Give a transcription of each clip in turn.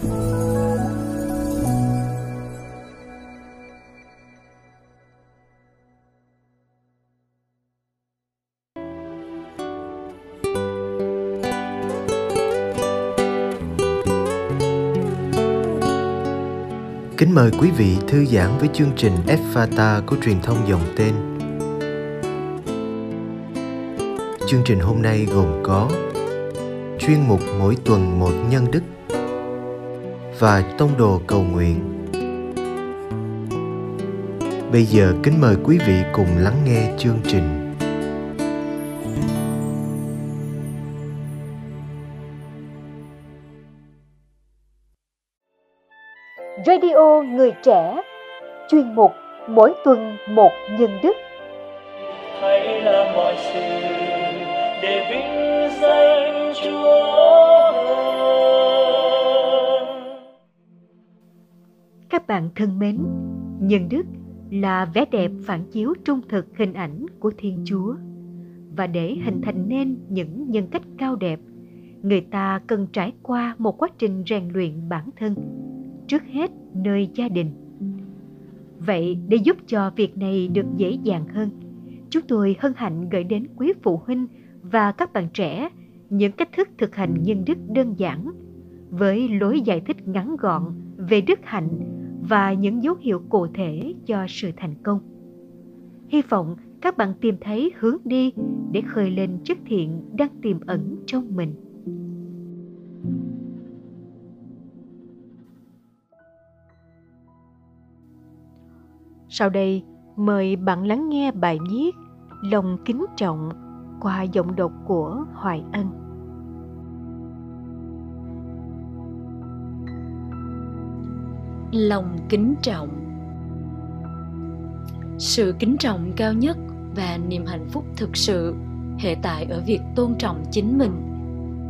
Kính mời quý vị thư giãn với chương trình Fata của truyền thông dòng tên. Chương trình hôm nay gồm có chuyên mục mỗi tuần một nhân đức và tông đồ cầu nguyện. Bây giờ kính mời quý vị cùng lắng nghe chương trình. Radio Người Trẻ Chuyên mục Mỗi tuần một nhân đức hãy làm mọi sự để vinh danh Chúa bạn thân mến, nhân đức là vẻ đẹp phản chiếu trung thực hình ảnh của Thiên Chúa. Và để hình thành nên những nhân cách cao đẹp, người ta cần trải qua một quá trình rèn luyện bản thân trước hết nơi gia đình vậy để giúp cho việc này được dễ dàng hơn chúng tôi hân hạnh gửi đến quý phụ huynh và các bạn trẻ những cách thức thực hành nhân đức đơn giản với lối giải thích ngắn gọn về đức hạnh và những dấu hiệu cụ thể cho sự thành công hy vọng các bạn tìm thấy hướng đi để khơi lên chất thiện đang tiềm ẩn trong mình Sau đây, mời bạn lắng nghe bài viết Lòng kính trọng qua giọng đọc của Hoài Ân. Lòng kính trọng. Sự kính trọng cao nhất và niềm hạnh phúc thực sự hệ tại ở việc tôn trọng chính mình,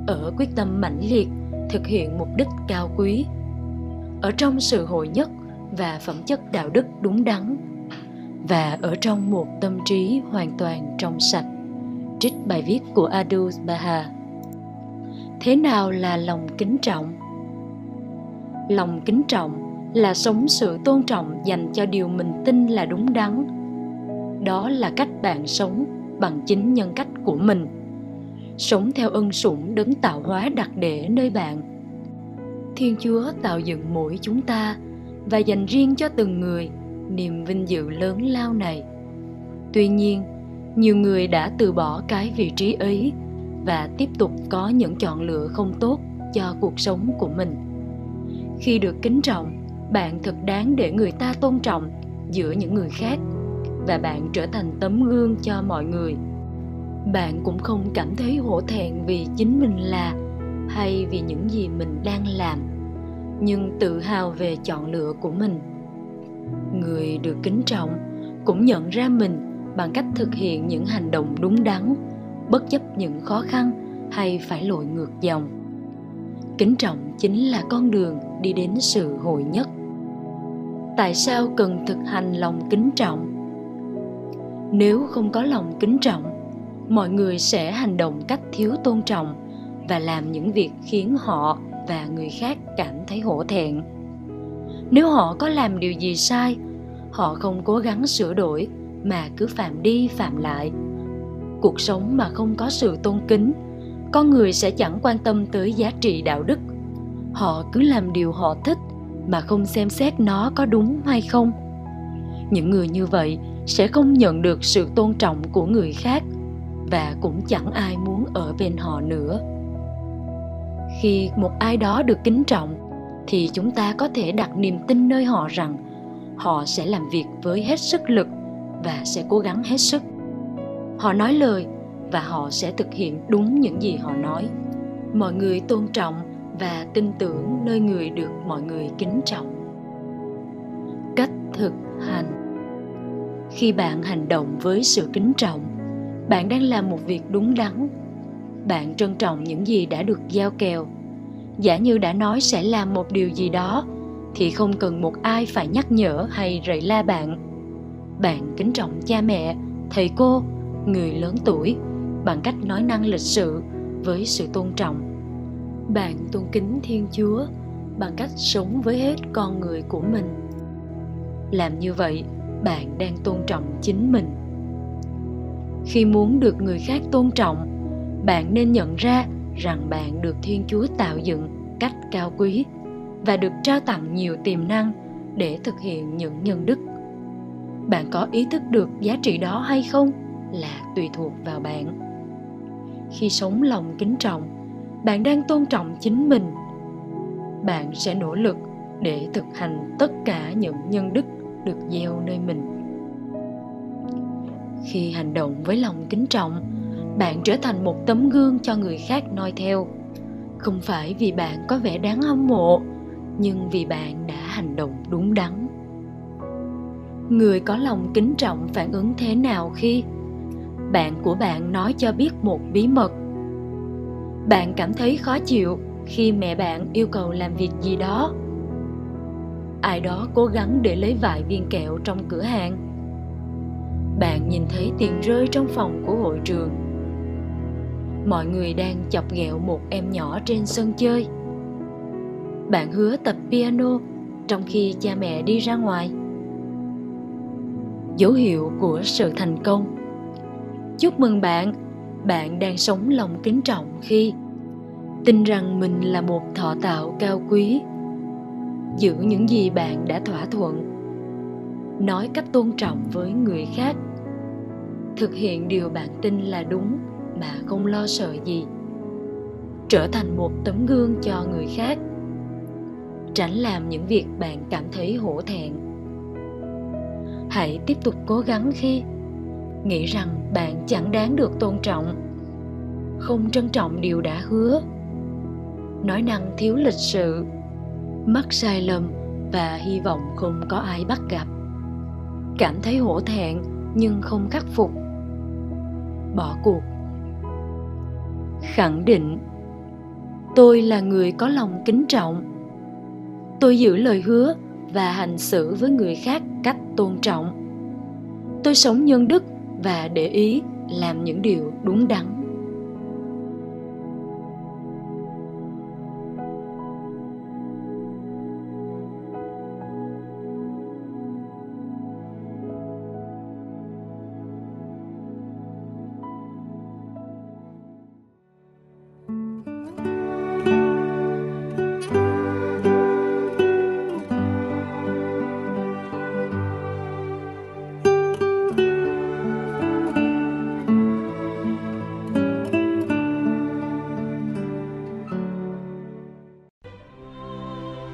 ở quyết tâm mãnh liệt thực hiện mục đích cao quý, ở trong sự hội nhất và phẩm chất đạo đức đúng đắn và ở trong một tâm trí hoàn toàn trong sạch. Trích bài viết của Adu Baha. Thế nào là lòng kính trọng? Lòng kính trọng là sống sự tôn trọng dành cho điều mình tin là đúng đắn. Đó là cách bạn sống bằng chính nhân cách của mình. Sống theo ân sủng đấng tạo hóa đặc để nơi bạn. Thiên chúa tạo dựng mỗi chúng ta và dành riêng cho từng người niềm vinh dự lớn lao này. Tuy nhiên, nhiều người đã từ bỏ cái vị trí ấy và tiếp tục có những chọn lựa không tốt cho cuộc sống của mình. Khi được kính trọng bạn thật đáng để người ta tôn trọng giữa những người khác và bạn trở thành tấm gương cho mọi người. Bạn cũng không cảm thấy hổ thẹn vì chính mình là hay vì những gì mình đang làm, nhưng tự hào về chọn lựa của mình. Người được kính trọng cũng nhận ra mình bằng cách thực hiện những hành động đúng đắn, bất chấp những khó khăn hay phải lội ngược dòng. Kính trọng chính là con đường đi đến sự hội nhất tại sao cần thực hành lòng kính trọng? Nếu không có lòng kính trọng, mọi người sẽ hành động cách thiếu tôn trọng và làm những việc khiến họ và người khác cảm thấy hổ thẹn. Nếu họ có làm điều gì sai, họ không cố gắng sửa đổi mà cứ phạm đi phạm lại. Cuộc sống mà không có sự tôn kính, con người sẽ chẳng quan tâm tới giá trị đạo đức. Họ cứ làm điều họ thích mà không xem xét nó có đúng hay không. Những người như vậy sẽ không nhận được sự tôn trọng của người khác và cũng chẳng ai muốn ở bên họ nữa. Khi một ai đó được kính trọng, thì chúng ta có thể đặt niềm tin nơi họ rằng họ sẽ làm việc với hết sức lực và sẽ cố gắng hết sức. Họ nói lời và họ sẽ thực hiện đúng những gì họ nói. Mọi người tôn trọng và tin tưởng nơi người được mọi người kính trọng. Cách thực hành. Khi bạn hành động với sự kính trọng, bạn đang làm một việc đúng đắn. Bạn trân trọng những gì đã được giao kèo. Giả như đã nói sẽ làm một điều gì đó, thì không cần một ai phải nhắc nhở hay rầy la bạn. Bạn kính trọng cha mẹ, thầy cô, người lớn tuổi bằng cách nói năng lịch sự với sự tôn trọng bạn tôn kính thiên chúa bằng cách sống với hết con người của mình. Làm như vậy, bạn đang tôn trọng chính mình. Khi muốn được người khác tôn trọng, bạn nên nhận ra rằng bạn được thiên chúa tạo dựng cách cao quý và được trao tặng nhiều tiềm năng để thực hiện những nhân đức. Bạn có ý thức được giá trị đó hay không là tùy thuộc vào bạn. Khi sống lòng kính trọng bạn đang tôn trọng chính mình. Bạn sẽ nỗ lực để thực hành tất cả những nhân đức được gieo nơi mình. Khi hành động với lòng kính trọng, bạn trở thành một tấm gương cho người khác noi theo. Không phải vì bạn có vẻ đáng hâm mộ, nhưng vì bạn đã hành động đúng đắn. Người có lòng kính trọng phản ứng thế nào khi bạn của bạn nói cho biết một bí mật? Bạn cảm thấy khó chịu khi mẹ bạn yêu cầu làm việc gì đó. Ai đó cố gắng để lấy vài viên kẹo trong cửa hàng. Bạn nhìn thấy tiền rơi trong phòng của hội trường. Mọi người đang chọc ghẹo một em nhỏ trên sân chơi. Bạn hứa tập piano trong khi cha mẹ đi ra ngoài. Dấu hiệu của sự thành công. Chúc mừng bạn bạn đang sống lòng kính trọng khi tin rằng mình là một thọ tạo cao quý, giữ những gì bạn đã thỏa thuận, nói cách tôn trọng với người khác, thực hiện điều bạn tin là đúng mà không lo sợ gì, trở thành một tấm gương cho người khác, tránh làm những việc bạn cảm thấy hổ thẹn. Hãy tiếp tục cố gắng khi nghĩ rằng bạn chẳng đáng được tôn trọng. Không trân trọng điều đã hứa. Nói năng thiếu lịch sự, mắc sai lầm và hy vọng không có ai bắt gặp. Cảm thấy hổ thẹn nhưng không khắc phục. Bỏ cuộc. Khẳng định, tôi là người có lòng kính trọng. Tôi giữ lời hứa và hành xử với người khác cách tôn trọng. Tôi sống nhân đức và để ý làm những điều đúng đắn.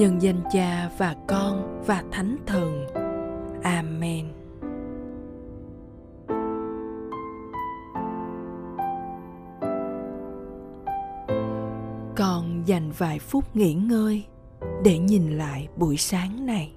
nhân danh cha và con và thánh thần. Amen. Con dành vài phút nghỉ ngơi để nhìn lại buổi sáng này.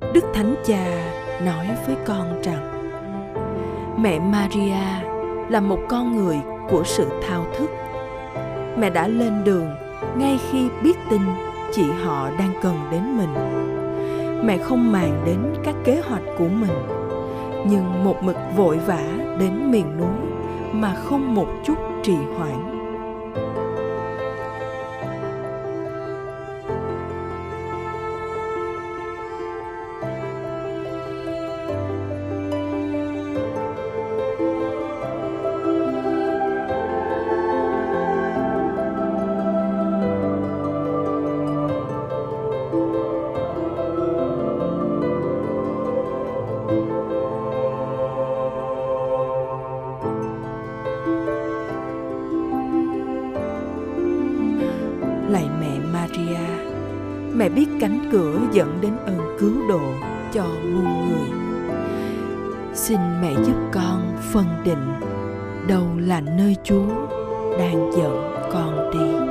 Đức Thánh Cha nói với con rằng Mẹ Maria là một con người của sự thao thức. Mẹ đã lên đường ngay khi biết tin chị họ đang cần đến mình. Mẹ không màng đến các kế hoạch của mình, nhưng một mực vội vã đến miền núi mà không một chút trì hoãn dẫn đến ơn cứu độ cho muôn người. Xin mẹ giúp con phân định đâu là nơi Chúa đang dẫn con đi.